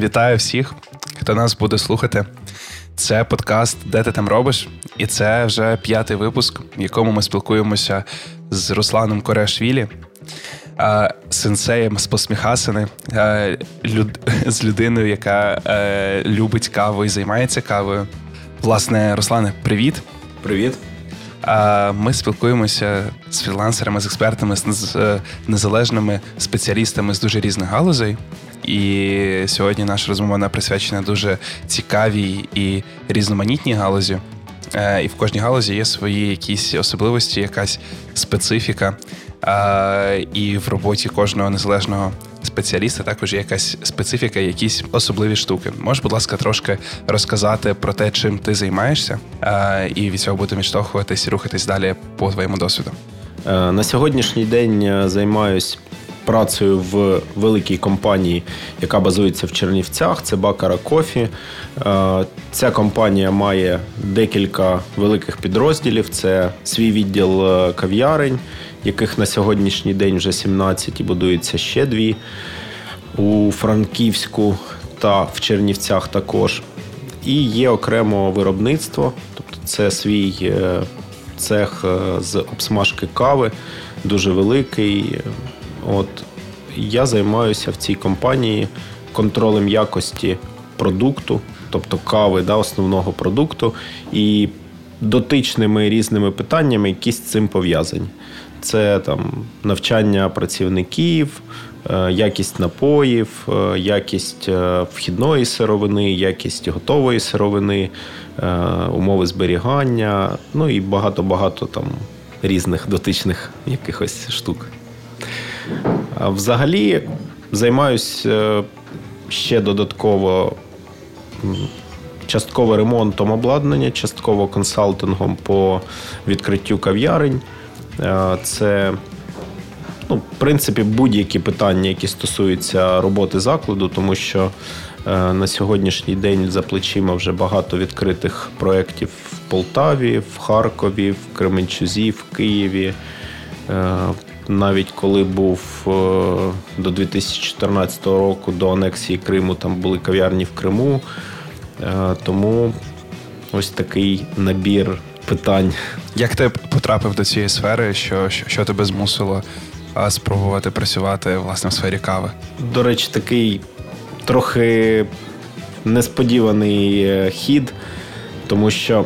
Вітаю всіх, хто нас буде слухати. Це подкаст Де ти там робиш? І це вже п'ятий випуск, в якому ми спілкуємося з Русланом Корешвілі, сенсеєм з посміхасини, з людиною, яка е, любить каву і займається кавою. Власне, Руслане, привіт. Привіт. Ми спілкуємося з фрілансерами, з експертами, з незалежними спеціалістами з дуже різних галузей. І сьогодні наша розмова присвячена дуже цікавій і різноманітній галузі. Е, і в кожній галузі є свої якісь особливості, якась специфіка. І в роботі кожного незалежного спеціаліста також є якась специфіка, якісь особливі штуки. Можеш, будь ласка, трошки розказати про те, чим ти займаєшся, і від цього будемо відштовхуватись і рухатись далі по твоєму досвіду. Е, на сьогоднішній день е, займаюсь працею в великій компанії, яка базується в Чернівцях. Це Бакара Кофі. Е, ця компанія має декілька великих підрозділів. Це свій відділ кав'ярень, яких на сьогоднішній день вже 17 і будується ще дві. У Франківську та в Чернівцях також. І є окремо виробництво, тобто це свій цех з обсмажки кави, дуже великий. От я займаюся в цій компанії контролем якості продукту, тобто кави, да, основного продукту, і дотичними різними питаннями, які з цим пов'язані. Це там навчання працівників, е, якість напоїв, е, якість е, вхідної сировини, якість готової сировини, умови зберігання, ну і багато-багато там різних дотичних якихось штук. Взагалі займаюся е, ще додатково частково ремонтом обладнання, частково консалтингом по відкриттю кав'ярень. Е, це, ну, в принципі, будь-які питання, які стосуються роботи закладу, тому що е, на сьогоднішній день за плечима вже багато відкритих проєктів в Полтаві, в Харкові, в Кременчузі, в Києві навіть коли був е, до 2014 року до анексії Криму, там були кав'ярні в Криму. Е, тому ось такий набір питань. Як ти потрапив до цієї сфери? Що, що, що тебе змусило спробувати працювати власне в сфері кави? До речі, такий трохи несподіваний е, хід, тому що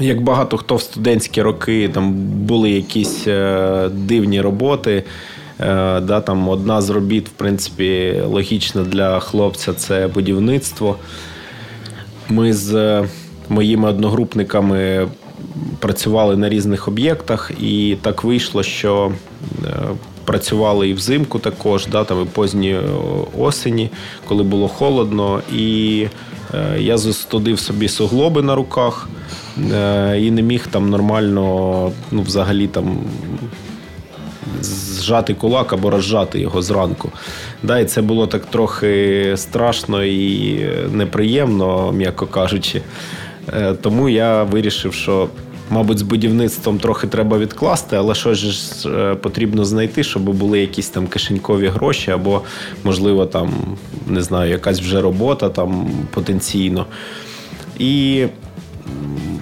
як багато хто в студентські роки там були якісь е, дивні роботи. Е, да, там Одна з робіт, в принципі, логічна для хлопця це будівництво. Ми з е, моїми одногрупниками працювали на різних об'єктах, і так вийшло, що працювали і взимку також, да, там і позні осені, коли було холодно. І я застудив собі суглоби на руках. Е, і не міг там нормально, ну, взагалі там. Зжати кулак або розжати його зранку. Да, І це було так трохи страшно і неприємно, м'яко кажучи. Е, тому я вирішив, що, мабуть, з будівництвом трохи треба відкласти, але що ж е, потрібно знайти, щоб були якісь там кишенькові гроші, або, можливо, там, не знаю, якась вже робота там потенційно. І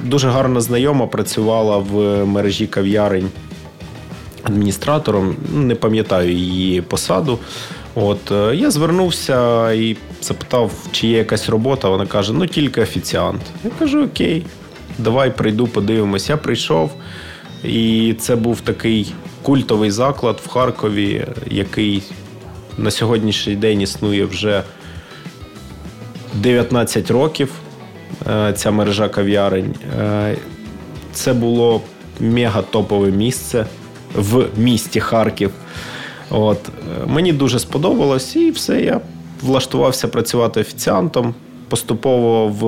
дуже гарна знайома працювала в мережі кав'ярень адміністратором. Не пам'ятаю її посаду. От е, я звернувся і запитав, чи є якась робота. Вона каже: ну тільки офіціант. Я кажу: Окей, давай прийду, подивимось. Я прийшов, і це був такий культовий заклад в Харкові, який на сьогоднішній день існує вже 19 років. Е, ця мережа кав'ярень. Е, це було мега топове місце в місті Харків. От. Е, мені дуже сподобалось, і все, я влаштувався працювати офіціантом. Поступово в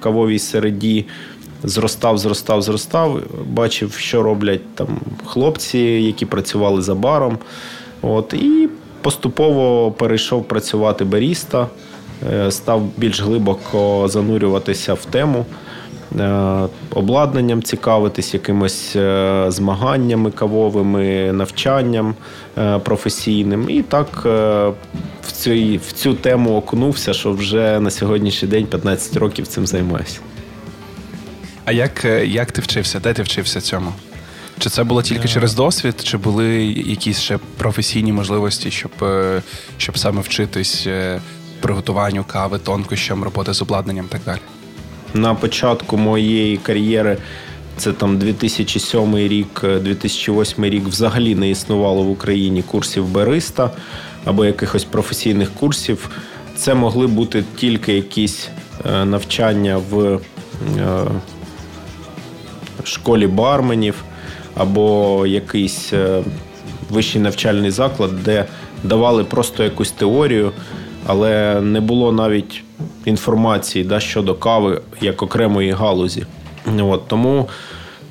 кавовій середі зростав, зростав, зростав. Бачив, що роблять там хлопці, які працювали за баром. От. І поступово перейшов працювати баріста. Е, став більш глибоко занурюватися в тему. обладнанням цікавитись, якимось змаганнями кавовими, навчанням професійним. І так в цю, в цю тему окунувся, що вже на сьогоднішній день 15 років цим займаюся. А як як ти вчився? Де ти вчився цьому? Чи це було тільки через досвід, чи були якісь ще професійні можливості, щоб е, щоб саме вчитись е, приготуванню кави, тонкощам, роботи з обладнанням і так далі? На початку моєї кар'єри. Це там 2007 рік, 2008 рік взагалі не існувало в Україні курсів бариста або якихось професійних курсів. Це могли бути тільки якісь е, навчання в школі барменів або якийсь е, вищий навчальний заклад, де давали просто якусь теорію, але не було навіть інформації да, щодо кави як окремої галузі. От, Тому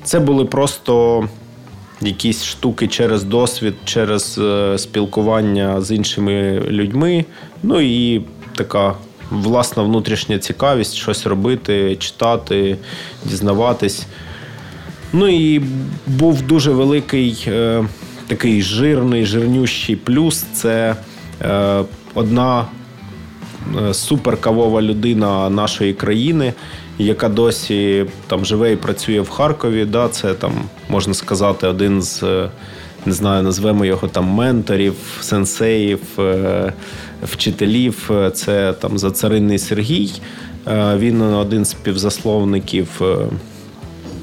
це були просто якісь штуки через досвід, через е, спілкування з іншими людьми. Ну і така власна внутрішня цікавість щось робити, читати, дізнаватись. Ну і був дуже великий е, такий жирний, жирнющий плюс. Це е, одна е, суперкавова людина нашої країни, яка досі там живе і працює в Харкові. Да, Це там, можна сказати, один з. Е, не знаю, назвемо його там менторів, сенсеїв, е, вчителів. Це там Зацаринний Сергій. Він один з співзасловників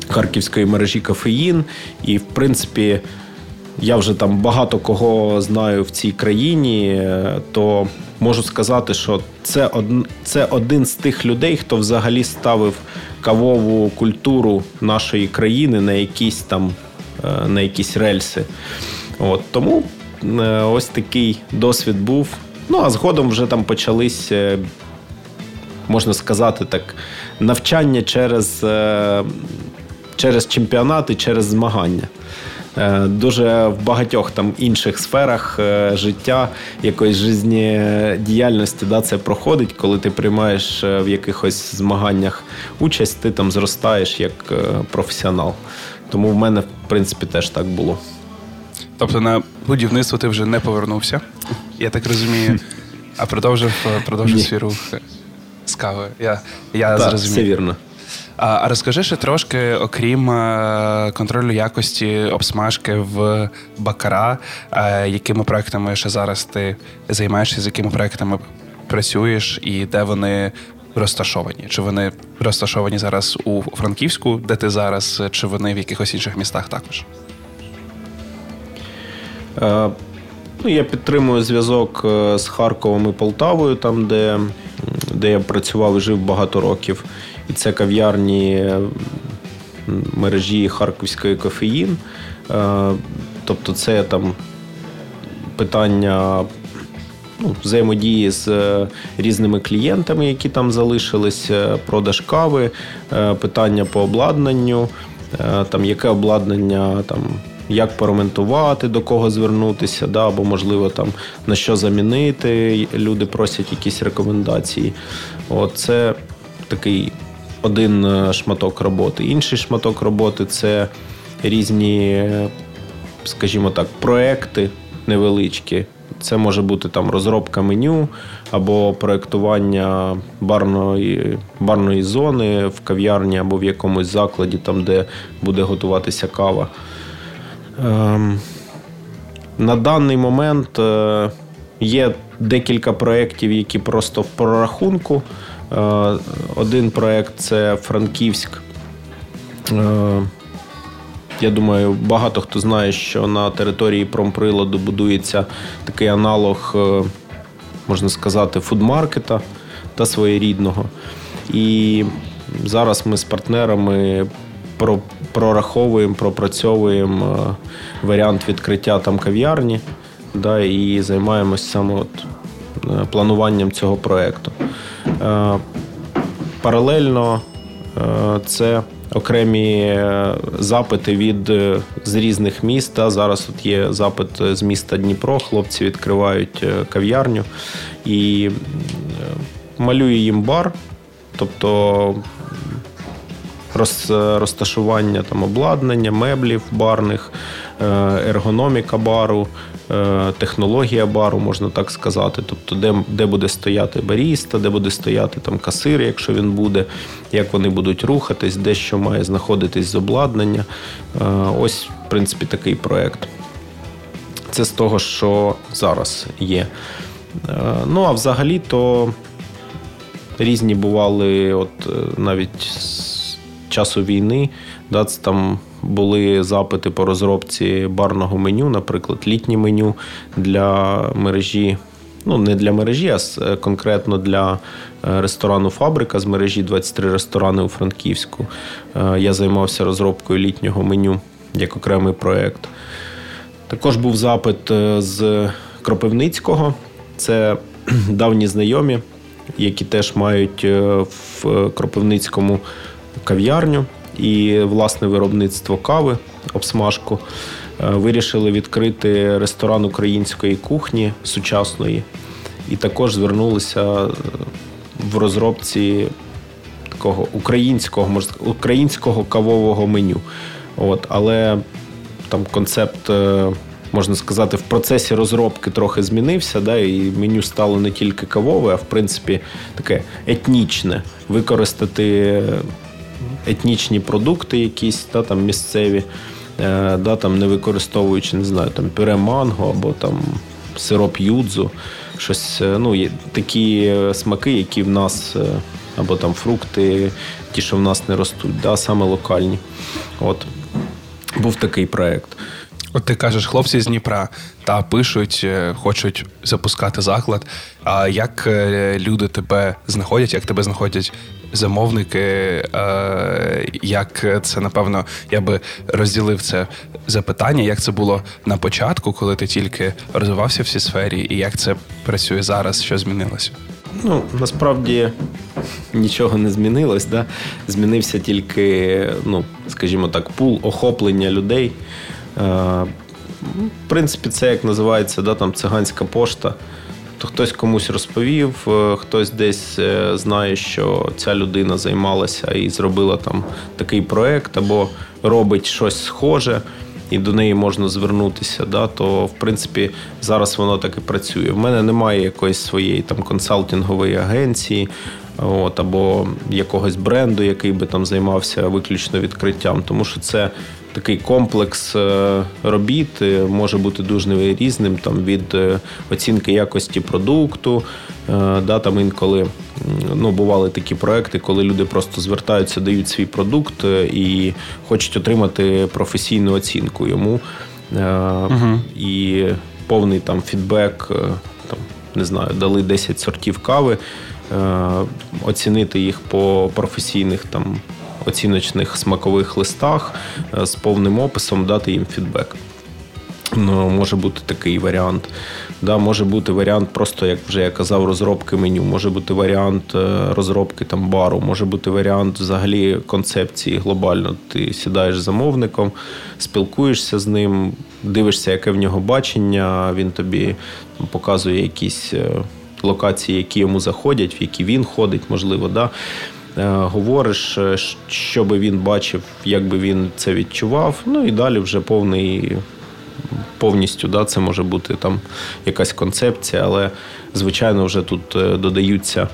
харківської мережі кофеїн. І, в принципі, я вже там багато кого знаю в цій країні, то можу сказати, що це од... це один з тих людей, хто взагалі ставив кавову культуру нашої країни на якісь там е, на якісь рельси. От Тому е, ось такий досвід був. Ну, а згодом вже там почались, е, можна сказати так, навчання через через чемпіонати, через змагання. Е, дуже в багатьох там інших сферах е, життя, якоїсь життєдіяльності да, це проходить, коли ти приймаєш е, в якихось змаганнях участь, ти там зростаєш як професіонал. Тому в мене, в принципі, теж так було. Тобто на будівництво ти вже не повернувся, я так розумію, а продовжив продовжив свій рух з кавою. Я я так, зрозумів. Все вірно. А розкажи ще трошки, окрім е, контролю якості обсмажки в бакара, е, якими проектами ще зараз ти займаєшся, з якими проектами працюєш, і де вони розташовані? Чи вони розташовані зараз у Франківську, де ти зараз, чи вони в якихось інших містах також? Е, ну, Я підтримую зв'язок з Харковом і Полтавою, там, де, де я працював і жив багато років. І це кав'ярні мережі Харківської кофеїн. Е, тобто, це там питання ну, взаємодії з е, різними клієнтами, які там залишились, е, продаж кави, питання по обладнанню, там яке обладнання там. Як поремонтувати, до кого звернутися, да, або, можливо, там на що замінити. Люди просять якісь рекомендації. От Це такий один е, шматок роботи. Інший шматок роботи це різні, скажімо так, проекти невеличкі. Це може бути там розробка меню або проектування барної барної зони в кав'ярні або в якомусь закладі, там, де буде готуватися кава. Ем, на даний момент е, є декілька проєктів, які просто в прорахунку. Е, один проект це Франківськ. Е, я думаю, багато хто знає, що на території промприладу будується такий аналог, е, можна сказати, фудмаркета та своєрідного. І зараз ми з партнерами прораховуємо, пропрацьовуємо варіант відкриття там кав'ярні да, і займаємось саме от плануванням цього проєкту. Е, паралельно е, це окремі е, запити від з різних міст. Зараз тут є запит з міста Дніпро. Хлопці відкривають кав'ярню і малює їм бар. Тобто розташування там обладнання, меблів барних, ергономіка бару, технологія бару, можна так сказати. Тобто, де де буде стояти баріста, де буде стояти там касир, якщо він буде, як вони будуть рухатись, де що має знаходитись з обладнання. Ось, в принципі, такий проект. Це з того, що зараз є. Ну, а взагалі, то різні бували, от навіть часу війни, да, це там були запити по розробці барного меню, наприклад, літнє меню для мережі. Ну, не для мережі, а е, конкретно для е, ресторану Фабрика з мережі 23 ресторани у Франківську. Е, я займався розробкою літнього меню як окремий проєкт. Також був запит з Кропивницького. Це давні знайомі, які теж мають в Кропивницькому кав'ярню і власне виробництво кави, обсмажку. Е, вирішили відкрити ресторан української кухні сучасної, і також звернулися е, в розробці такого українського українського кавового меню. От, Але там концепт, е, можна сказати, в процесі розробки трохи змінився, да, і меню стало не тільки кавове, а в принципі таке етнічне. Використати етнічні продукти, якісь та, там місцеві, е, да, там не використовуючи, не знаю, там пюре манго або там сироп юдзу, щось, ну, є такі смаки, які в нас, е, або там фрукти, ті, що в нас не ростуть, да, саме локальні. От. Був такий проєкт. От ти кажеш, хлопці з Дніпра та пишуть, хочуть запускати заклад. А як люди тебе знаходять, як тебе знаходять замовники, е, як це напевно я би розділив це запитання, як це було на початку, коли ти тільки розвивався в цій сфері, і як це працює зараз, що змінилося? Ну насправді нічого не змінилось. Да? Змінився тільки, ну скажімо так, пул охоплення людей. Е, в принципі, це як називається да, там циганська пошта. Тобто хтось комусь розповів, е, хтось десь е, знає, що ця людина займалася і зробила там такий проект, або робить щось схоже, і до неї можна звернутися. Да, То в принципі зараз воно так і працює. В мене немає якоїсь своєї там консалтингової агенції. От, Або якогось бренду, який би там займався виключно відкриттям, тому що це такий комплекс е, робіт е, може бути дуже різним там від е, оцінки якості продукту. Да, там інколи ну, бували такі проекти, коли люди просто звертаються, дають свій продукт і хочуть отримати професійну оцінку йому. Угу. І повний там фідбек, там, не знаю, дали 10 сортів кави, оцінити їх по професійних там оціночних смакових листах е, з повним описом, дати їм фідбек. Ну, Може бути такий варіант. Да, Може бути варіант, просто, як вже я казав, розробки меню, може бути варіант е, розробки там бару, може бути варіант взагалі концепції глобально. Ти сідаєш з замовником, спілкуєшся з ним, дивишся, яке в нього бачення, він тобі показує якісь е, локації, які йому заходять, в які він ходить, можливо. Да. Е, говориш, е, що би він бачив, як би він це відчував. Ну і далі вже повний. Повністю да, це може бути там якась концепція, але звичайно вже тут е, додаються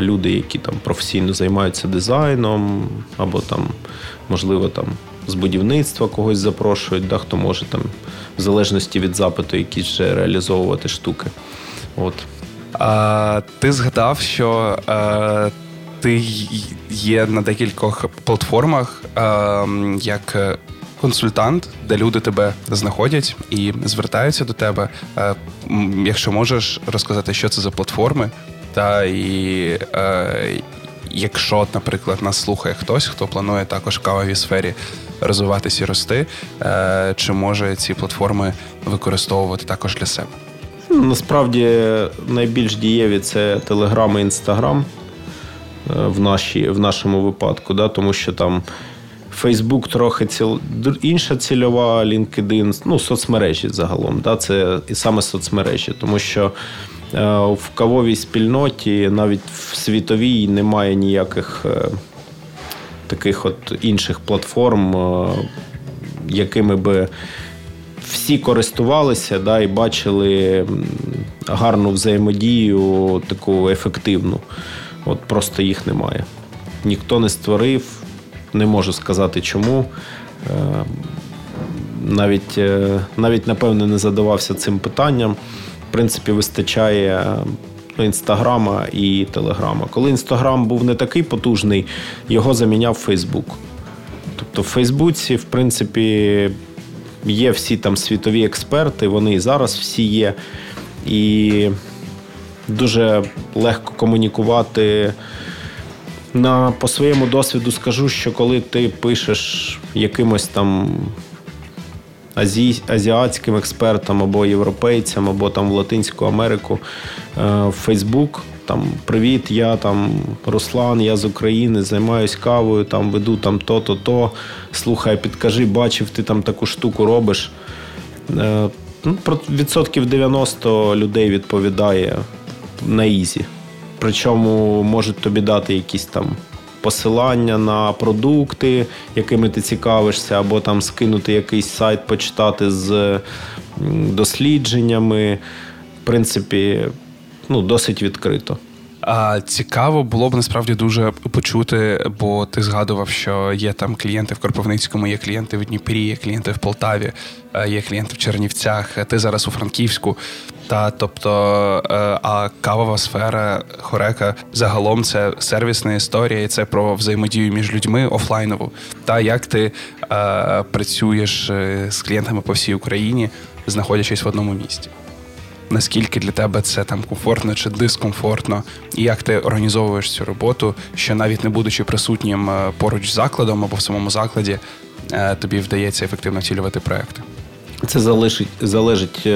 люди, які там професійно займаються дизайном, або там, можливо, там з будівництва когось запрошують, да, хто може там, в залежності від запиту, якісь вже реалізовувати штуки. От. А, Ти згадав, що а, ти є на декількох платформах ем, як консультант, де люди тебе знаходять і звертаються до тебе. Е, якщо можеш розказати, що це за платформи, та і е, якщо, наприклад, нас слухає хтось, хто планує також в кавовій сфері розвиватися і рости, е, чи може ці платформи використовувати також для себе? Насправді найбільш дієві це Телеграм і Інстаграм. Е, в нашій, в нашому випадку, да, тому що там Фейсбук трохи ціл... інша цільова, LinkedIn, ну, соцмережі загалом. Да, Це і саме соцмережі, тому що е, в кавовій спільноті, навіть в світовій, немає ніяких. Е, таких от інших платформ, якими би всі користувалися да, і бачили гарну взаємодію, таку ефективну. От Просто їх немає. Ніхто не створив, не можу сказати чому. Е, навіть, е, навіть напевне, не задавався цим питанням. В принципі, вистачає ну, інстаграма і телеграма. Коли інстаграм був не такий потужний, його заміняв Фейсбук. Тобто в Фейсбуці, в принципі, є всі там світові експерти, вони і зараз всі є. І дуже легко комунікувати. На, По своєму досвіду скажу, що коли ти пишеш якимось там азі, азіатським експертам або європейцям, або там в Латинську Америку е, в Фейсбук, там Привіт, я там Руслан, я з України, займаюсь кавою, там веду там то-то, то. Слухай, підкажи, бачив, ти там таку штуку робиш. Е, ну, Відсотків 90 людей відповідає на easy. Причому можуть тобі дати якісь там посилання на продукти, якими ти цікавишся, або там скинути якийсь сайт, почитати з дослідженнями. В принципі, ну, досить відкрито. Цікаво було б насправді дуже почути, бо ти згадував, що є там клієнти в Кропивницькому, є клієнти в Дніпрі, є клієнти в Полтаві, е, є клієнти в Чернівцях. Ти зараз у Франківську. Та тобто, е, а кавова сфера хорека загалом це сервісна історія, і це про взаємодію між людьми офлайнову. Та як ти е, працюєш е, з клієнтами по всій Україні, знаходячись в одному місці? Наскільки для тебе це там комфортно чи дискомфортно, і як ти організовуєш цю роботу, що навіть не будучи присутнім поруч з закладом або в самому закладі, тобі вдається ефективно цілювати проекти? Це залежить залежить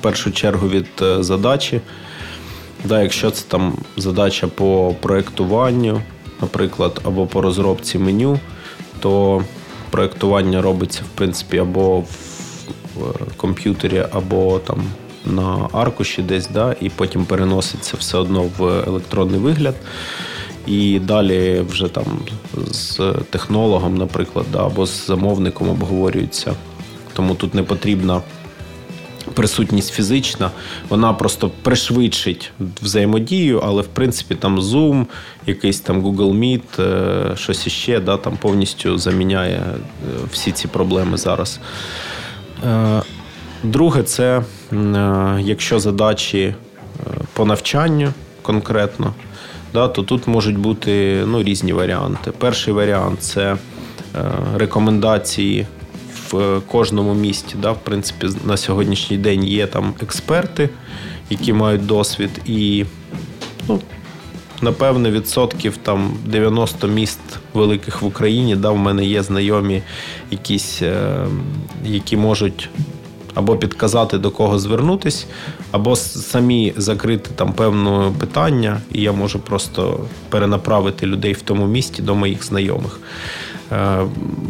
першу чергу від е, задачі. Да, Якщо це там задача по проєктуванню, наприклад, або по розробці меню, то проєктування робиться в принципі або в комп'ютері, або там на аркуші десь, да, і потім переноситься все одно в електронний вигляд. І далі вже там з технологом, наприклад, да, або з замовником обговорюється. Тому тут не потрібна присутність фізична, вона просто пришвидшить взаємодію, але в принципі там Zoom, якийсь там Google Meet, е, щось іще, да, там повністю заміняє е, всі ці проблеми зараз. Е, друге, це якщо задачі по навчанню конкретно, да, то тут можуть бути ну, різні варіанти. Перший варіант це рекомендації в кожному місті. Да, В принципі, на сьогоднішній день є там експерти, які мають досвід, і ну, напевне відсотків там 90 міст великих в Україні. Да, В мене є знайомі, якісь, е, які можуть. Або підказати до кого звернутись, або самі закрити там певне питання, і я можу просто перенаправити людей в тому місті до моїх знайомих, е,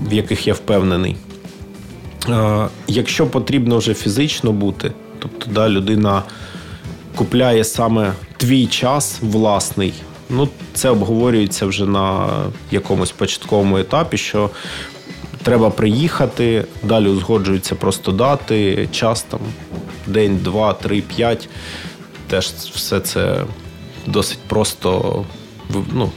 в яких я впевнений. Якщо потрібно вже фізично бути, тобто да, людина купляє саме твій час власний, ну це обговорюється вже на якомусь початковому етапі, що треба приїхати, далі узгоджуються просто дати, час там день, два, три, п'ять. Теж все це досить просто ну,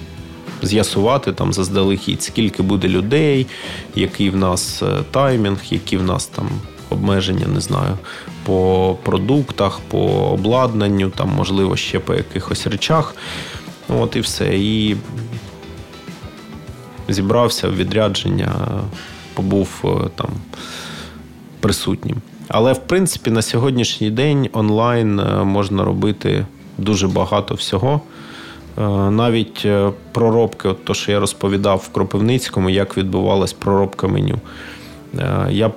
з'ясувати там заздалегідь, скільки буде людей, який в нас е, таймінг, які в нас там обмеження, не знаю, по продуктах, по обладнанню, там, можливо, ще по якихось речах. От і все. І зібрався в відрядження, побув е, там присутнім. Але в принципі на сьогоднішній день онлайн е, можна робити дуже багато всього. Е, навіть е, проробки, от то, що я розповідав в Кропивницькому, як відбувалась проробка меню. Е, я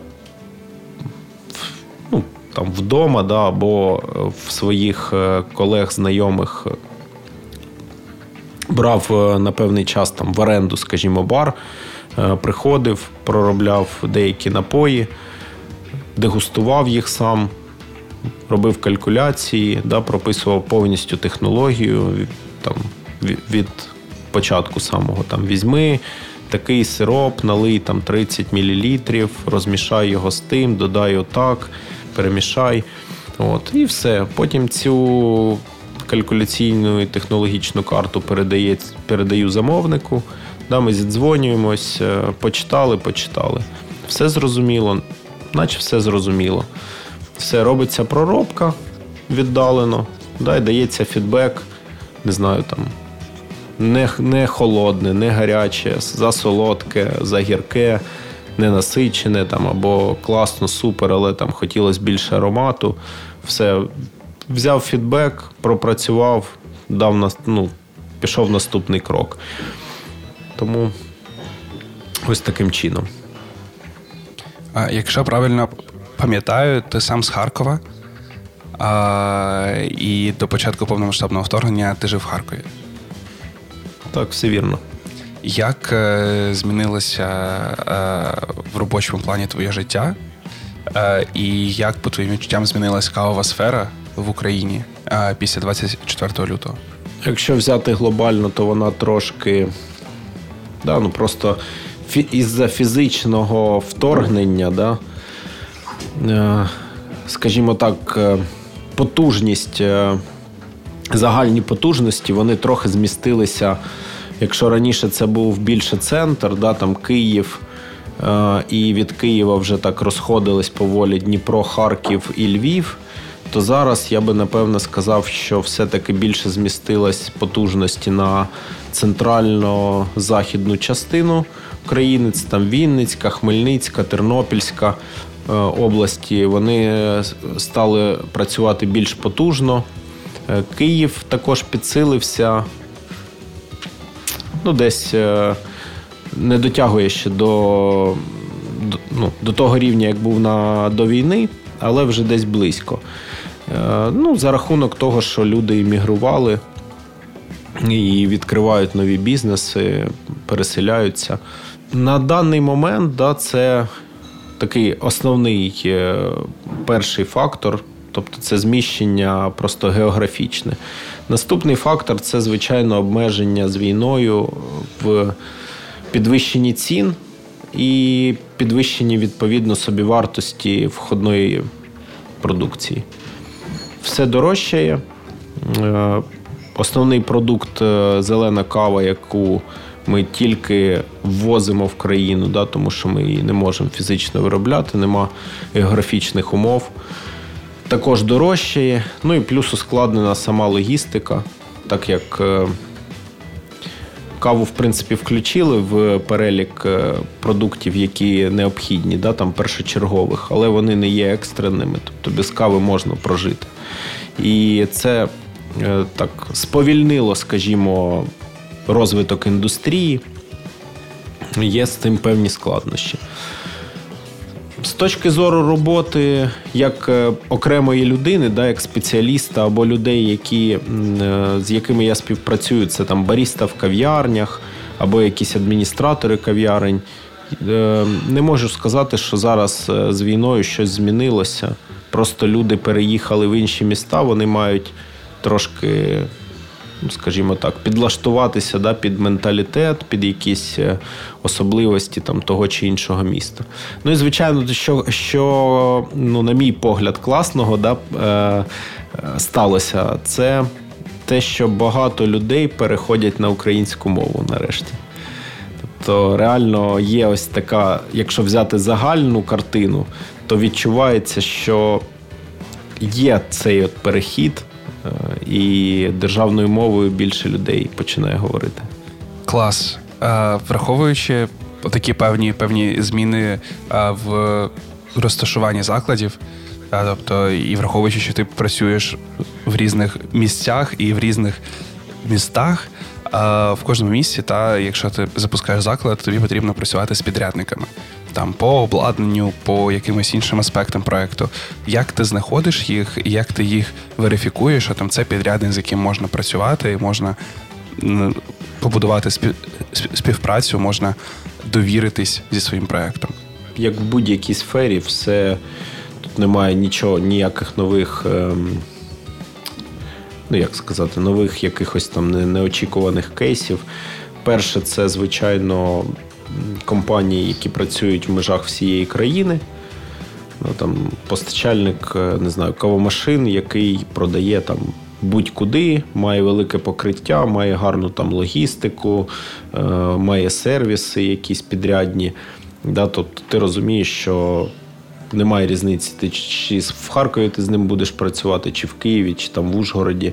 ну, там вдома да, або в своїх колег, знайомих брав на певний час там в оренду, скажімо, бар, приходив, проробляв деякі напої, дегустував їх сам. Робив калькуляції, да, прописував повністю технологію, там від початку самого там візьми такий сироп, налий там 30 мл, розмішай його з тим, додай отак, перемішай. От, І все. Потім цю калькуляційну і технологічну карту передає, передаю замовнику. Да, Ми зідзвонюємось, е, почитали, почитали. Все зрозуміло, наче все зрозуміло. Все робиться проробка віддалено, да, і дається фідбек, не знаю, там не не холодне, не гаряче, засолодке, загірке, не насичене там, або класно, супер, але там хотілося більше аромату. Все. Взяв фідбек, пропрацював, дав ну, пішов наступний крок. Тому ось таким чином. А Якщо правильно пам'ятаю, ти сам з Харкова. А, І до початку повномасштабного вторгнення ти жив в Харкові. Так, все вірно. Як е, змінилося е, в робочому плані твоє життя? Е, і як, по твоїм відчуттям, змінилася кавова сфера в Україні після 24 лютого? Якщо взяти глобально, то вона трошки да, ну просто фі- із-за фізичного вторгнення, да, скажімо так, потужність. Е, загальні потужності вони трохи змістилися. Якщо раніше це був більше центр, да, там Київ, е, і від Києва вже так розходились поволі Дніпро, Харків і Львів, то зараз я би напевно сказав, що все-таки більше змістилась потужності на центрально-західну частину України. Це там Вінницька, Хмельницька, Тернопільська області. Вони стали працювати більш потужно. Е, Київ також підсилився. Ну, десь е, не дотягує ще до до, ну, до того рівня, як був на, до війни, але вже десь близько. Е, ну, За рахунок того, що люди іммігрували і відкривають нові бізнеси, переселяються. На даний момент да, це такий основний перший фактор. Тобто це зміщення просто географічне. Наступний фактор це, звичайно, обмеження з війною в підвищенні цін і підвищенні відповідно собівартості входної продукції. Все дорожчає. Е, основний продукт е, зелена кава, яку ми тільки ввозимо в країну, да, тому що ми її не можемо фізично виробляти, нема географічних умов також дорожчає. Ну і плюс ускладнена сама логістика, так як е, каву, в принципі, включили в перелік е, продуктів, які необхідні, да, там першочергових, але вони не є екстреними, тобто без кави можна прожити. І це е, так сповільнило, скажімо, розвиток індустрії. Є з цим певні складнощі. З точки зору роботи як е, окремої людини, да, як спеціаліста або людей, які, е, з якими я співпрацюю, це там баріста в кав'ярнях або якісь адміністратори кав'ярень. Е, не можу сказати, що зараз з війною щось змінилося. Просто люди переїхали в інші міста, вони мають трошки скажімо так, підлаштуватися да, під менталітет, під якісь е, особливості там, того чи іншого міста. Ну і звичайно, що, що ну, на мій погляд, класного да, е, е, сталося, це те, що багато людей переходять на українську мову нарешті. Тобто, реально є ось така, якщо взяти загальну картину, то відчувається, що є цей от перехід. Е, і державною мовою більше людей починає говорити. Клас. Е, враховуючи такі певні певні зміни е, в розташуванні закладів, тобто, і враховуючи, що ти працюєш в різних місцях і в різних містах. В кожному місці, та якщо ти запускаєш заклад, тобі потрібно працювати з підрядниками там по обладнанню, по якимось іншим аспектам проекту. Як ти знаходиш їх, як ти їх верифікуєш, що там це підрядник, з яким можна працювати, і можна побудувати співпрацю, можна довіритись зі своїм проектом. Як в будь-якій сфері, все тут немає нічого, ніяких нових. Ем... Ну, як сказати, нових якихось там неочікуваних кейсів. Перше, це, звичайно, компанії, які працюють в межах всієї країни. Ну, там Постачальник, е, не знаю, кавомашин, який продає там будь-куди, має велике покриття, має гарну там логістику, е, має сервіси якісь підрядні. Да, Тобто ти розумієш, що немає різниці, ти чи в Харкові ти з ним будеш працювати, чи в Києві, чи там в Ужгороді,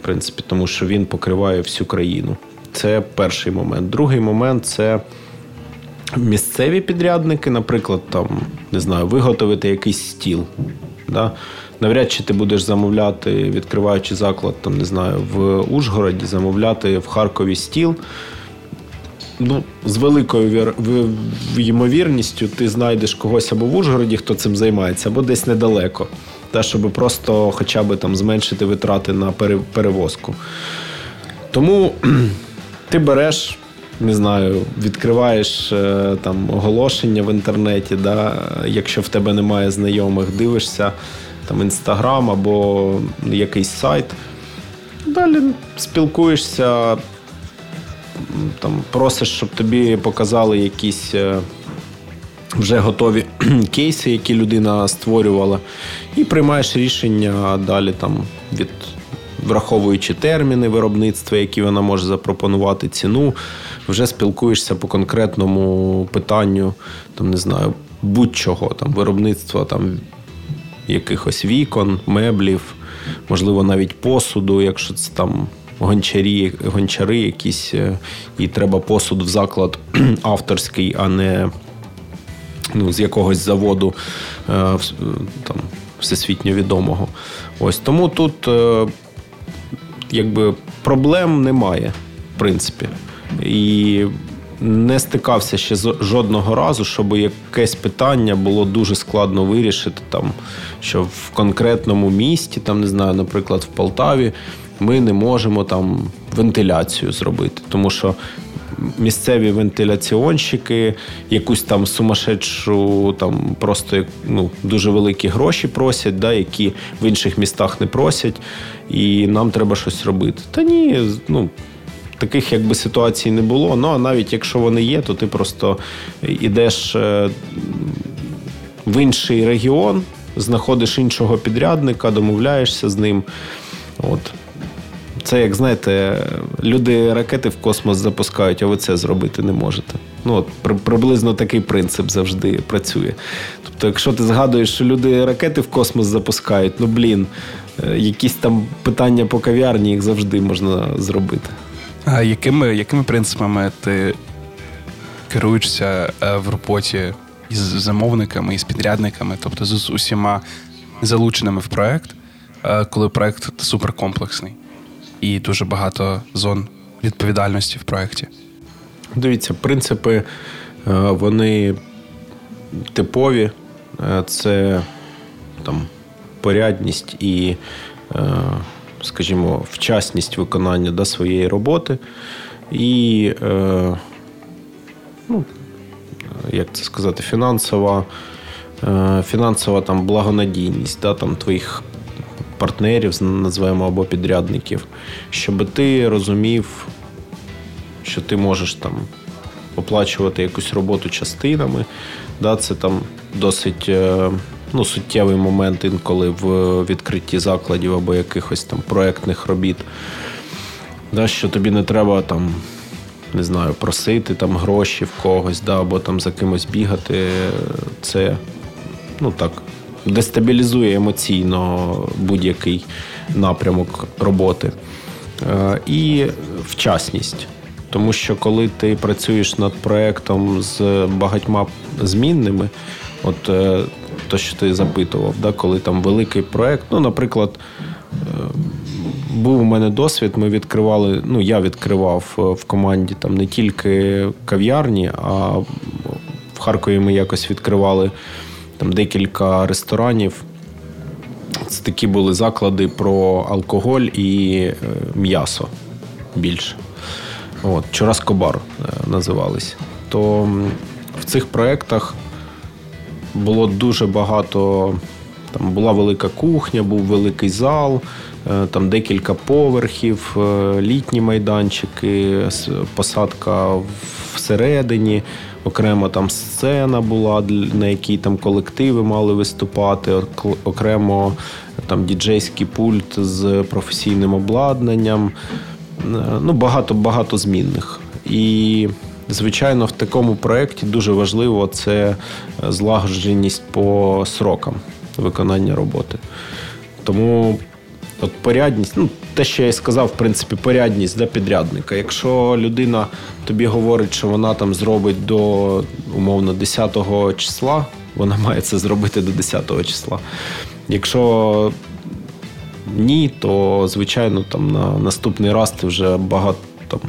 в принципі, тому що він покриває всю країну. Це перший момент. Другий момент це місцеві підрядники, наприклад, там, не знаю, виготовити якийсь стіл. Да? Навряд чи ти будеш замовляти, відкриваючи заклад, там, не знаю, в Ужгороді, замовляти в Харкові стіл. Ну, З великою ймовірністю ти знайдеш когось або в Ужгороді, хто цим займається, або десь недалеко. Та, щоб просто хоча б там зменшити витрати на перевозку. Тому ти береш не знаю, відкриваєш е, там оголошення в інтернеті, да, якщо в тебе немає знайомих, дивишся там інстаграм або якийсь сайт. Далі спілкуєшся, там просиш, щоб тобі показали якісь е, вже готові кейси, які людина створювала, і приймаєш рішення далі там від. Враховуючи терміни виробництва, які вона може запропонувати, ціну, вже спілкуєшся по конкретному питанню, там не знаю, будь-чого, там виробництва там якихось вікон, меблів, можливо, навіть посуду, якщо це там гончарі, гончари якісь, е, і треба посуд в заклад авторський, а не ну, з якогось заводу е, там, всесвітньо відомого. Ось Тому тут е, якби проблем немає, в принципі. І не стикався ще жодного разу, щоб якесь питання було дуже складно вирішити, там, що в конкретному місті, там, не знаю, наприклад, в Полтаві, ми не можемо там вентиляцію зробити. Тому що місцеві вентиляціонщики якусь там сумасшедшу, там просто ну, дуже великі гроші просять, да, які в інших містах не просять, і нам треба щось робити. Та ні, ну таких якби ситуацій не було. Ну а навіть якщо вони є, то ти просто йдеш е, в інший регіон, знаходиш іншого підрядника, домовляєшся з ним. От. Це, як знаєте, люди ракети в космос запускають, а ви це зробити не можете. Ну, от, Приблизно такий принцип завжди працює. Тобто, якщо ти згадуєш, що люди ракети в космос запускають, ну блін, е, якісь там питання по кав'ярні їх завжди можна зробити. А якими якими принципами ти керуєшся е, в роботі із замовниками і з підрядниками, тобто з усіма залученими в проект, е, коли проект суперкомплексний і дуже багато зон відповідальності в проєкті? Дивіться, принципи е, вони типові, це там порядність і скажімо, вчасність виконання да, своєї роботи і, е, ну, як це сказати, фінансова е, фінансова там благонадійність да, там, твоїх партнерів, називаємо або підрядників, щоб ти розумів, що ти можеш там оплачувати якусь роботу частинами. Да, Це там досить. Е, ну, суттєвий момент інколи в відкритті закладів або якихось там проектних робіт. Да, Що тобі не треба там, не знаю, просити там гроші в когось, да, або там за кимось бігати. Це ну так, дестабілізує емоційно будь-який напрямок роботи. Е, і вчасність. Тому що коли ти працюєш над проектом з багатьма змінними, от е, то, що ти запитував, да, коли там великий проект. Ну, наприклад, е, був у мене досвід. Ми відкривали. Ну, я відкривав в команді там не тільки кав'ярні, а в Харкові ми якось відкривали там декілька ресторанів. Це такі були заклади про алкоголь і е, м'ясо більше. От, Чораскобар називались. То в цих проєктах було дуже багато Там була велика кухня, був великий зал, е, там декілька поверхів, е, літні майданчики, посадка всередині. Окремо там сцена була, на якій там колективи мали виступати, окремо там діджейський пульт з професійним обладнанням. Ну, Багато багато змінних. І, звичайно, в такому проєкті дуже важливо це злагодженість по срокам виконання роботи. Тому от порядність, ну, те, що я і сказав, в принципі, порядність для підрядника. Якщо людина тобі говорить, що вона там зробить до умовно 10-го числа, вона має це зробити до 10-го числа. Якщо ні, то звичайно там на наступний раз ти вже багато там.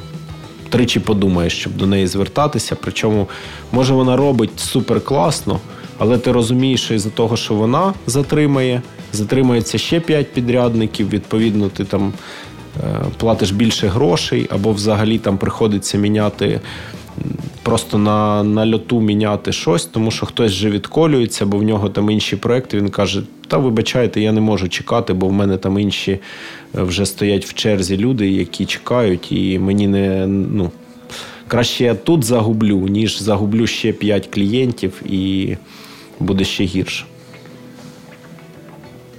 Тричі подумаєш, щоб до неї звертатися. Причому, може, вона робить супер класно, але ти розумієш, що із-за того, що вона затримає, затримається ще 5 підрядників. Відповідно, ти там е, платиш більше грошей, або взагалі там приходиться міняти. Просто на на льоту міняти щось, тому що хтось вже відколюється, бо в нього там інші проекти. Він каже: Та вибачайте, я не можу чекати, бо в мене там інші е, вже стоять в черзі люди, які чекають, і мені не ну краще я тут загублю, ніж загублю ще 5 клієнтів і буде ще гірше.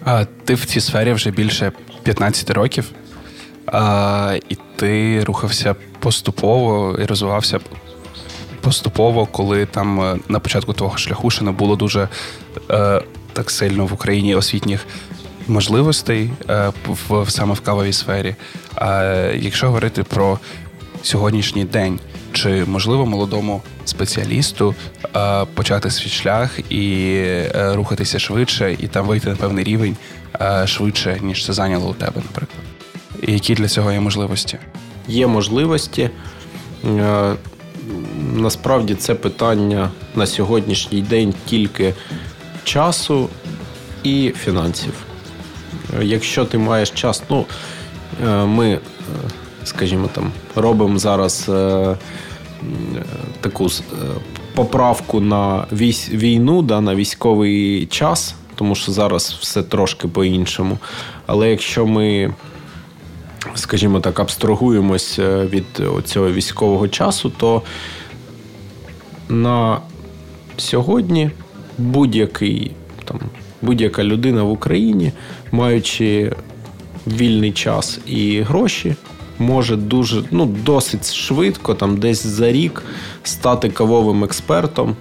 А ти в цій сфері вже більше 15 років, а, і ти рухався поступово і розвивався поступово, коли там е, на початку твого шляху ще не було дуже е, так сильно в Україні освітніх можливостей е, в саме в кавовій сфері. А якщо говорити про сьогоднішній день, чи можливо молодому спеціалісту е, почати свій шлях і е, рухатися швидше, і там вийти на певний рівень е, швидше, ніж це зайняло у тебе, наприклад? І які для цього є можливості? Є можливості. Насправді це питання на сьогоднішній день тільки часу і фінансів. Якщо ти маєш час, ну ми скажімо там, робимо зараз е, таку е, поправку на війну, да, на військовий час, тому що зараз все трошки по-іншому. Але якщо ми, скажімо так, абстрагуємось е, від цього військового часу, то на сьогодні будь-який там. Будь-яка людина в Україні, маючи вільний час і гроші, може дуже ну, досить швидко, там десь за рік, стати кавовим експертом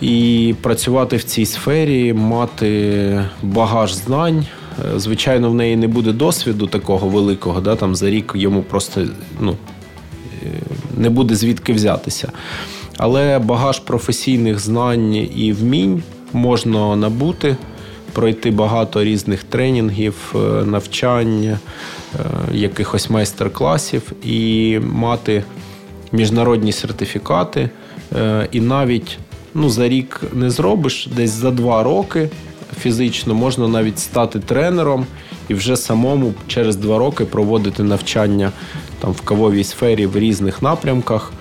і працювати в цій сфері, мати багаж знань. Е, звичайно, в неї не буде досвіду такого великого, да, там за рік йому просто ну, е, не буде звідки взятися. Але багаж професійних знань і вмінь можна набути пройти багато різних тренінгів, е, навчань, е, якихось майстер-класів і мати міжнародні сертифікати. Е, і навіть ну, за рік не зробиш, десь за два роки фізично можна навіть стати тренером і вже самому через два роки проводити навчання там в кавовій сфері в різних напрямках.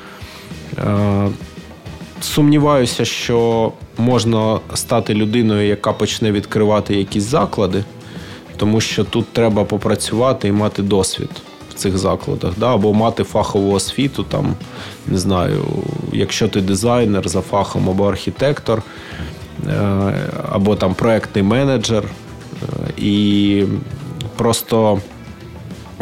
Сумніваюся, що можна стати людиною, яка почне відкривати якісь заклади, тому що тут треба попрацювати і мати досвід в цих закладах, да? або мати фахову освіту, там, не знаю, якщо ти дизайнер за фахом або архітектор, е, або там проектний менеджер. Е, і просто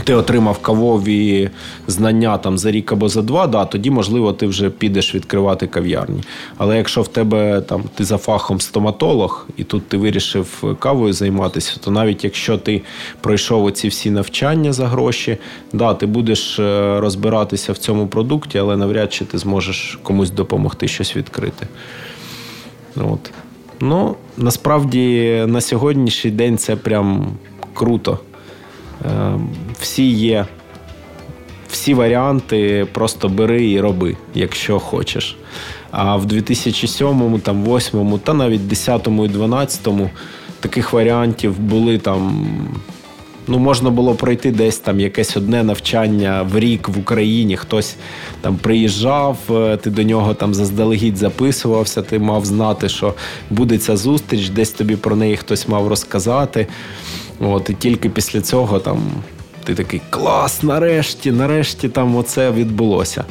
ти отримав кавові знання там за рік або за два, да, тоді, можливо, ти вже підеш відкривати кав'ярні. Але якщо в тебе там ти за фахом стоматолог, і тут ти вирішив кавою займатися, то навіть якщо ти пройшов оці всі навчання за гроші, да, ти будеш е, розбиратися в цьому продукті, але навряд чи ти зможеш комусь допомогти щось відкрити. От. Ну, насправді на сьогоднішній день це прям круто. Ем, всі є, всі варіанти просто бери і роби, якщо хочеш. А в 2007, там, 2008 та навіть 2010 і 2012 таких варіантів були там ну можна було пройти десь там якесь одне навчання в рік в Україні. Хтось там приїжджав, е, ти до нього там заздалегідь записувався, ти мав знати, що буде ця зустріч, десь тобі про неї хтось мав розказати. От, І тільки після цього там. Ти такий клас, нарешті, нарешті там оце відбулося.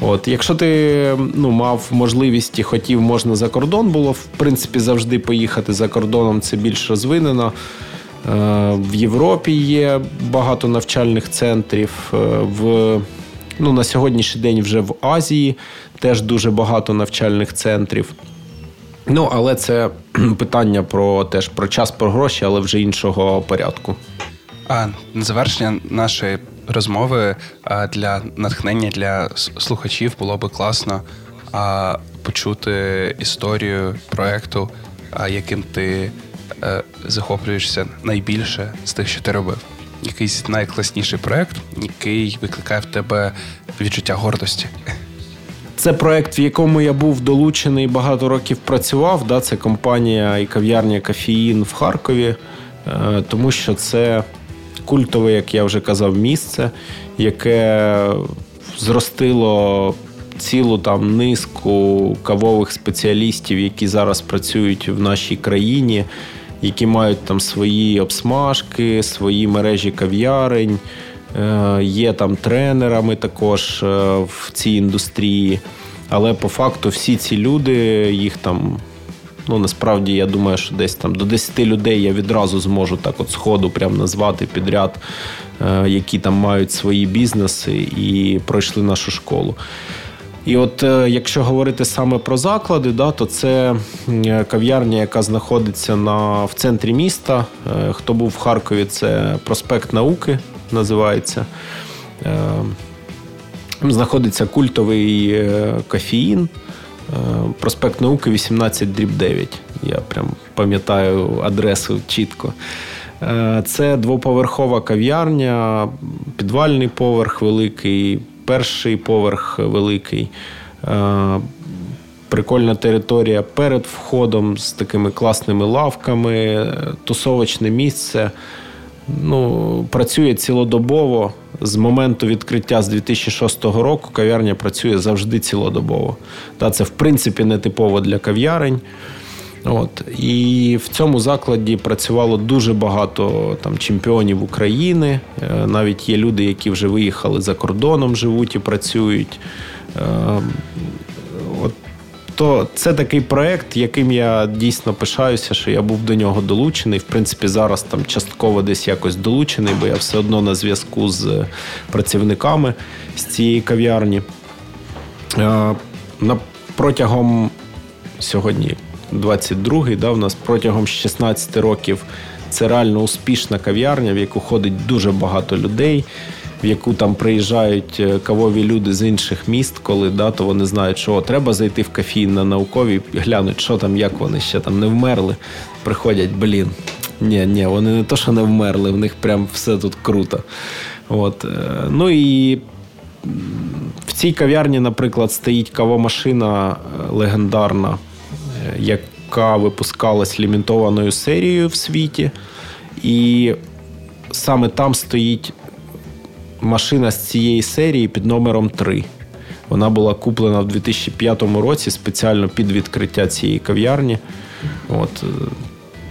От, Якщо ти ну, мав можливість і хотів, можна за кордон було, в принципі, завжди поїхати за кордоном, це більш розвинено. Е, в Європі є багато навчальних центрів. Е, в ну, На сьогоднішній день вже в Азії теж дуже багато навчальних центрів. Ну, але це питання про теж про час, про гроші, але вже іншого порядку. А на завершення нашої розмови для натхнення для слухачів було би класно почути історію проекту, яким ти е, захоплюєшся найбільше з тих, що ти робив. Якийсь найкласніший проект, який викликає в тебе відчуття гордості. Це проект, в якому я був долучений багато років працював. Да, Це компанія і кав'ярня Кафеїн в Харкові, е, тому що це культове, як я вже казав, місце, яке зростило цілу там низку кавових спеціалістів, які зараз працюють в нашій країні, які мають там свої обсмажки, свої мережі кав'ярень, є там тренерами також е, в цій індустрії. Але по факту всі ці люди, їх там Ну насправді я думаю, що десь там до 10 людей я відразу зможу так от сходу прям назвати підряд, е, які там мають свої бізнеси і пройшли нашу школу. І от е, якщо говорити саме про заклади, да, то це кав'ярня, яка знаходиться на, в центрі міста. Е, хто був в Харкові, це проспект науки називається. Знаходиться культовий кофеїн. Е, проспект науки 18 дріб 9. Я прям пам'ятаю адресу чітко. Е, це двоповерхова кав'ярня, підвальний поверх великий, перший поверх великий. Е, прикольна територія перед входом з такими класними лавками, тусовочне місце. Ну, Працює цілодобово з моменту відкриття з 2006 року кав'ярня працює завжди цілодобово. Та Це, в принципі, не типово для кав'ярень. От. І в цьому закладі працювало дуже багато там чемпіонів України. Е, навіть є люди, які вже виїхали за кордоном, живуть і працюють. Е, то це такий проект, яким я дійсно пишаюся, що я був до нього долучений. В принципі, зараз там частково десь якось долучений, бо я все одно на зв'язку з працівниками з цієї кав'ярні. На Протягом сьогодні 22-й, да, в нас протягом 16 років це реально успішна кав'ярня, в яку ходить дуже багато людей в яку там приїжджають е, кавові люди з інших міст, коли да, то вони знають, що треба зайти в кафін на науковій, глянуть, що там, як вони ще там не вмерли. Приходять, блін. Ні, ні, вони не то, що не вмерли, в них прям все тут круто. От. Е, ну і в цій кав'ярні, наприклад, стоїть кавомашина е, легендарна, яка випускалась лімітованою серією в світі. І саме там стоїть машина з цієї серії під номером 3. Вона була куплена в 2005 році спеціально під відкриття цієї кав'ярні. От, е,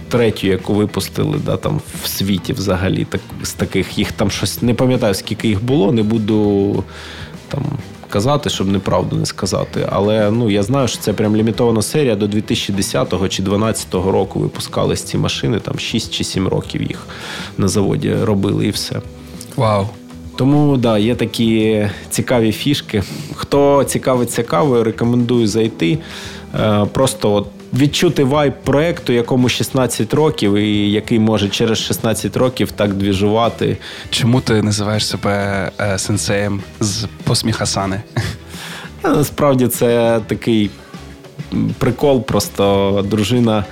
Третю, яку випустили да, там в світі взагалі, так, з таких їх там щось не пам'ятаю, скільки їх було, не буду там казати, щоб неправду не сказати. Але ну, я знаю, що це прям лімітована серія до 2010 чи 2012 року випускались ці машини, там 6 чи 7 років їх на заводі робили і все. Вау! Тому да, є такі цікаві фішки. Хто цікавиться кавою, рекомендую зайти. Е, просто от відчути вайб проекту, якому 16 років, і який може через 16 років так двіжувати. Чому ти називаєш себе е, сенсеєм з посміхасани? Е, насправді це такий прикол, просто дружина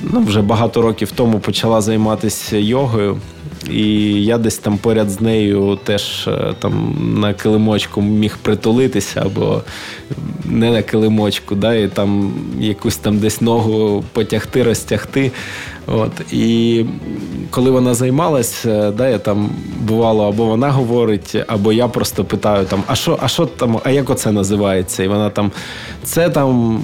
ну, вже багато років тому почала займатися йогою. І я десь там поряд з нею теж е, там на килимочку міг притулитися, або не на килимочку, да, і там якусь там десь ногу потягти, розтягти. От. І коли вона займалась, е, да, я там бувало, або вона говорить, або я просто питаю, там, а що а що там, а як оце називається? І вона там, це там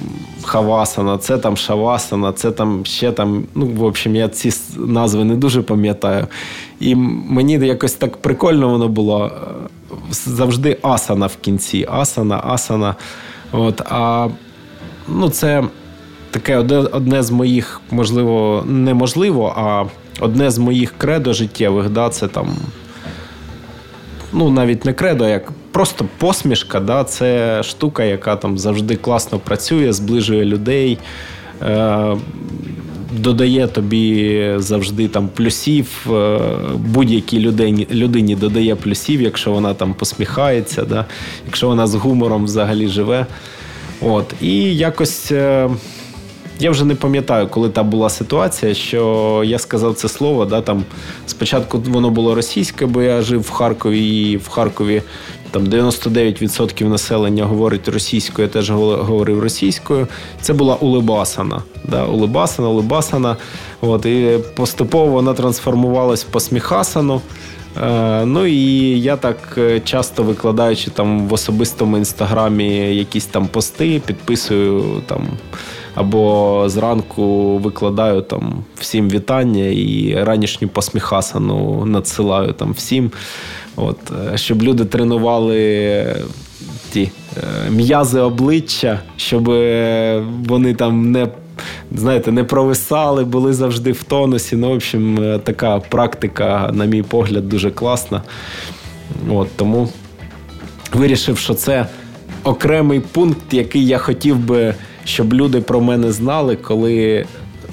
хавасана, це там шавасана, це там ще там. Ну, в общем, я ці назви не дуже пам'ятаю. І мені якось так прикольно воно було. Завжди асана в кінці. Асана, асана. От, а ну, це таке одне, одне з моїх, можливо, неможливо, а одне з моїх кредо життєвих, да, це там. Ну, навіть не кредо, як просто посмішка. Да, Це штука, яка там завжди класно працює, зближує людей. Е, Додає тобі завжди там плюсів, е, будь-якій людині людині додає плюсів, якщо вона там посміхається, да? якщо вона з гумором взагалі живе. От. І якось е, я вже не пам'ятаю, коли та була ситуація, що я сказав це слово. Да, там Спочатку воно було російське, бо я жив в Харкові, і в Харкові там 99% населення говорить російською, я теж говорив російською. Це була Улибасана. Да, Улибасана, Улибасана. От, І поступово вона трансформувалась в посміхасану. Е, ну і я так е, часто викладаючи там в особистому інстаграмі якісь там пости, підписую там або зранку викладаю там всім вітання і ранішню посміхасану надсилаю там всім. От, е, Щоб люди тренували ті м'язи обличчя, щоб вони там не знаєте, не провисали, були завжди в тонусі. Ну, в общем, е, така практика, на мій погляд, дуже класна. От, Тому вирішив, що це окремий пункт, який я хотів би, щоб люди про мене знали, коли.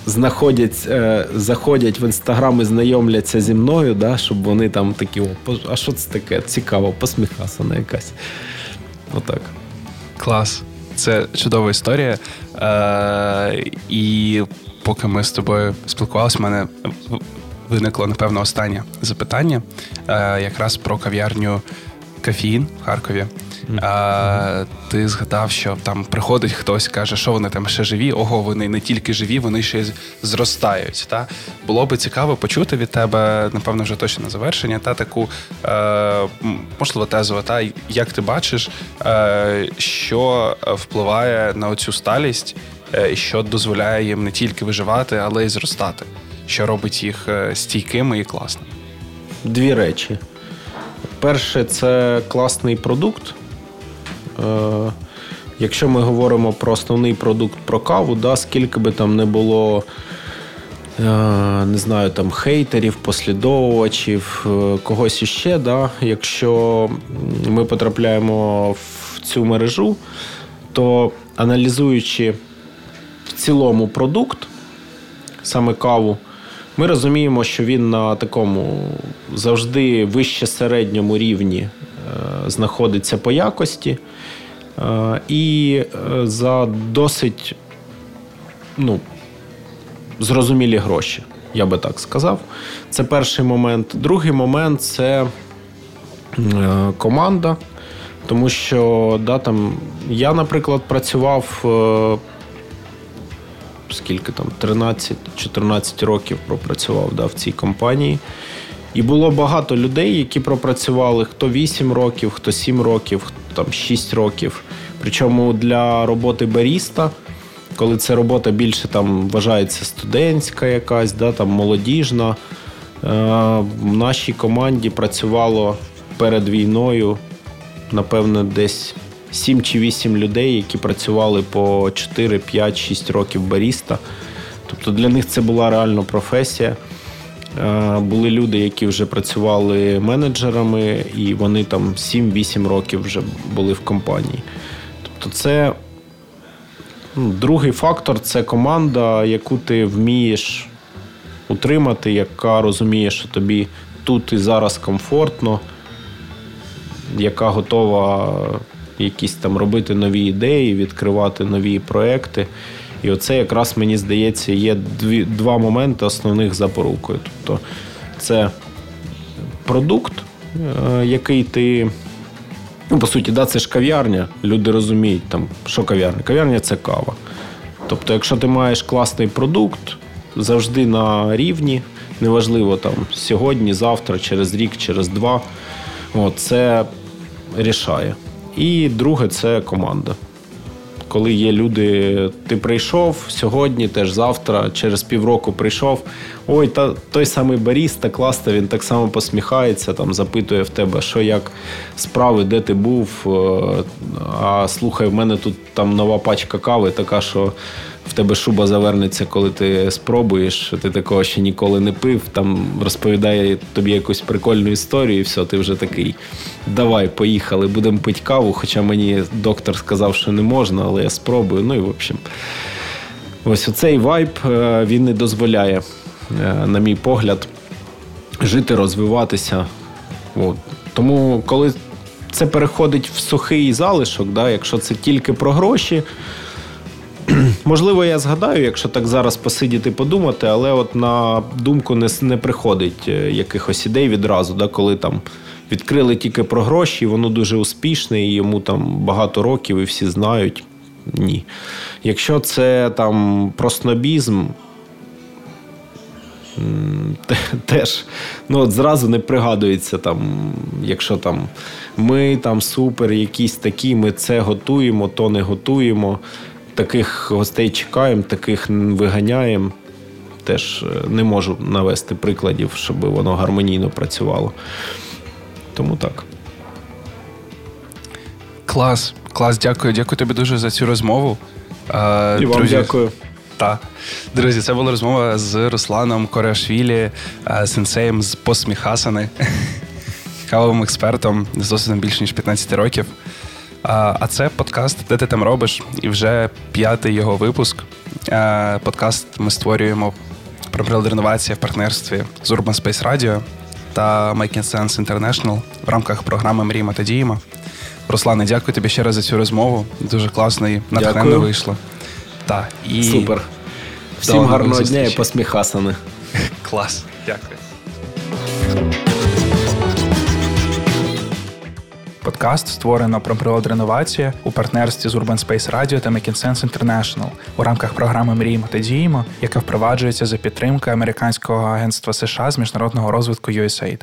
Знаходять, е, заходять в інстаграм і знайомляться зі мною, да, щоб вони там такі, о, а що це таке? Цікаво, посміхаса на якась. Отак. Клас. Це чудова історія. Е, І поки ми з тобою спілкувалися, в мене виникло напевно останнє запитання, е, якраз про кав'ярню Кафін в Харкові. А, Ти згадав, що там приходить хтось, каже, що вони там ще живі. Ого, вони не тільки живі, вони ще зростають. Та було би цікаво почути від тебе, напевно, вже точно на завершення, та таку е, можливо тезу, та як ти бачиш, е, що впливає на оцю сталість, е, що дозволяє їм не тільки виживати, але й зростати, що робить їх е, стійкими і класними. Дві речі. Перше, це класний продукт. Е, якщо ми говоримо про основний продукт про каву, да, скільки би там не було е, не знаю, там хейтерів, послідовувачів, е, когось іще, да, якщо ми потрапляємо в цю мережу, то аналізуючи в цілому продукт, саме каву, ми розуміємо, що він на такому завжди вище середньому рівні знаходиться по якості. Е, і е, за досить ну, зрозумілі гроші, я би так сказав. Це перший момент. Другий момент це е, команда. Тому що да, там, я, наприклад, працював скільки там 13-14 років пропрацював да, в цій компанії. І було багато людей, які пропрацювали хто 8 років, хто 7 років, хто там 6 років. Причому для роботи баріста, коли це робота більше там вважається студентська якась, да, там молодіжна. Е, в нашій команді працювало перед війною, напевно, десь 7 чи 8 людей, які працювали по 4, 5, 6 років баріста. Тобто для них це була реально професія. Е, були люди, які вже працювали менеджерами, і вони там 7-8 років вже були в компанії. Тобто, це ну, другий фактор це команда, яку ти вмієш утримати, яка розуміє, що тобі тут і зараз комфортно, яка готова якісь там робити нові ідеї, відкривати нові проекти. І оце якраз мені здається є дві, два моменти основних запорукою. Тобто це продукт, е, який ти. Ну, по суті, да, це ж кав'ярня. Люди розуміють, там, що кав'ярня. Кав'ярня це кава. Тобто, якщо ти маєш класний продукт, завжди на рівні, неважливо там сьогодні, завтра, через рік, через два, от, це рішає. І друге це команда коли є люди, ти прийшов сьогодні, теж завтра, через півроку прийшов. Ой, та той самий баріста, класно, він так само посміхається, там запитує в тебе, що як справи, де ти був. Е, а слухай, в мене тут там нова пачка кави, така що в тебе шуба завернеться, коли ти спробуєш. Ти такого ще ніколи не пив. Там розповідає тобі якусь прикольну історію, і все, ти вже такий. Давай, поїхали, будемо пити каву. Хоча мені доктор сказав, що не можна, але я спробую. Ну і в общем, ось оцей вайб е, він не дозволяє, е, на мій погляд, жити, розвиватися. От. Тому, коли це переходить в сухий залишок, да, якщо це тільки про гроші. Можливо, я згадаю, якщо так зараз посидіти подумати, але от на думку не не приходить е, якихось ідей відразу, да, коли там відкрили тільки про гроші, воно дуже успішне, і йому там багато років і всі знають. Ні. Якщо це там про снобізм, теж ну, от зразу не пригадується, там, якщо там ми там супер, якісь такі, ми це готуємо, то не готуємо таких гостей чекаємо, таких виганяємо. Теж е, не можу навести прикладів, щоб воно гармонійно працювало. Тому так. Клас. Клас, дякую. Дякую тобі дуже за цю розмову. І вам Друзі, дякую. Так. Друзі, це була розмова з Русланом Корашвілі, е, сенсеєм з посміхасани, цікавим експертом з досвідом більше ніж 15 років. А це подкаст, де ти там робиш, і вже п'ятий його випуск. Подкаст ми створюємо про прилади реновації в партнерстві з Urban Space Radio та Making Sense International в рамках програми Мріємо та діємо. Руслане, дякую тобі ще раз за цю розмову. Дуже класно і натхненно вийшло. Та, і... Супер. Всім гарного дня і посміхасани. Клас. Дякую. Подкаст створено про природ реновації у партнерстві з Urban Space Radio та Making Sense International у рамках програми Мріємо та діємо, яка впроваджується за підтримки американського агентства США з міжнародного розвитку USAID.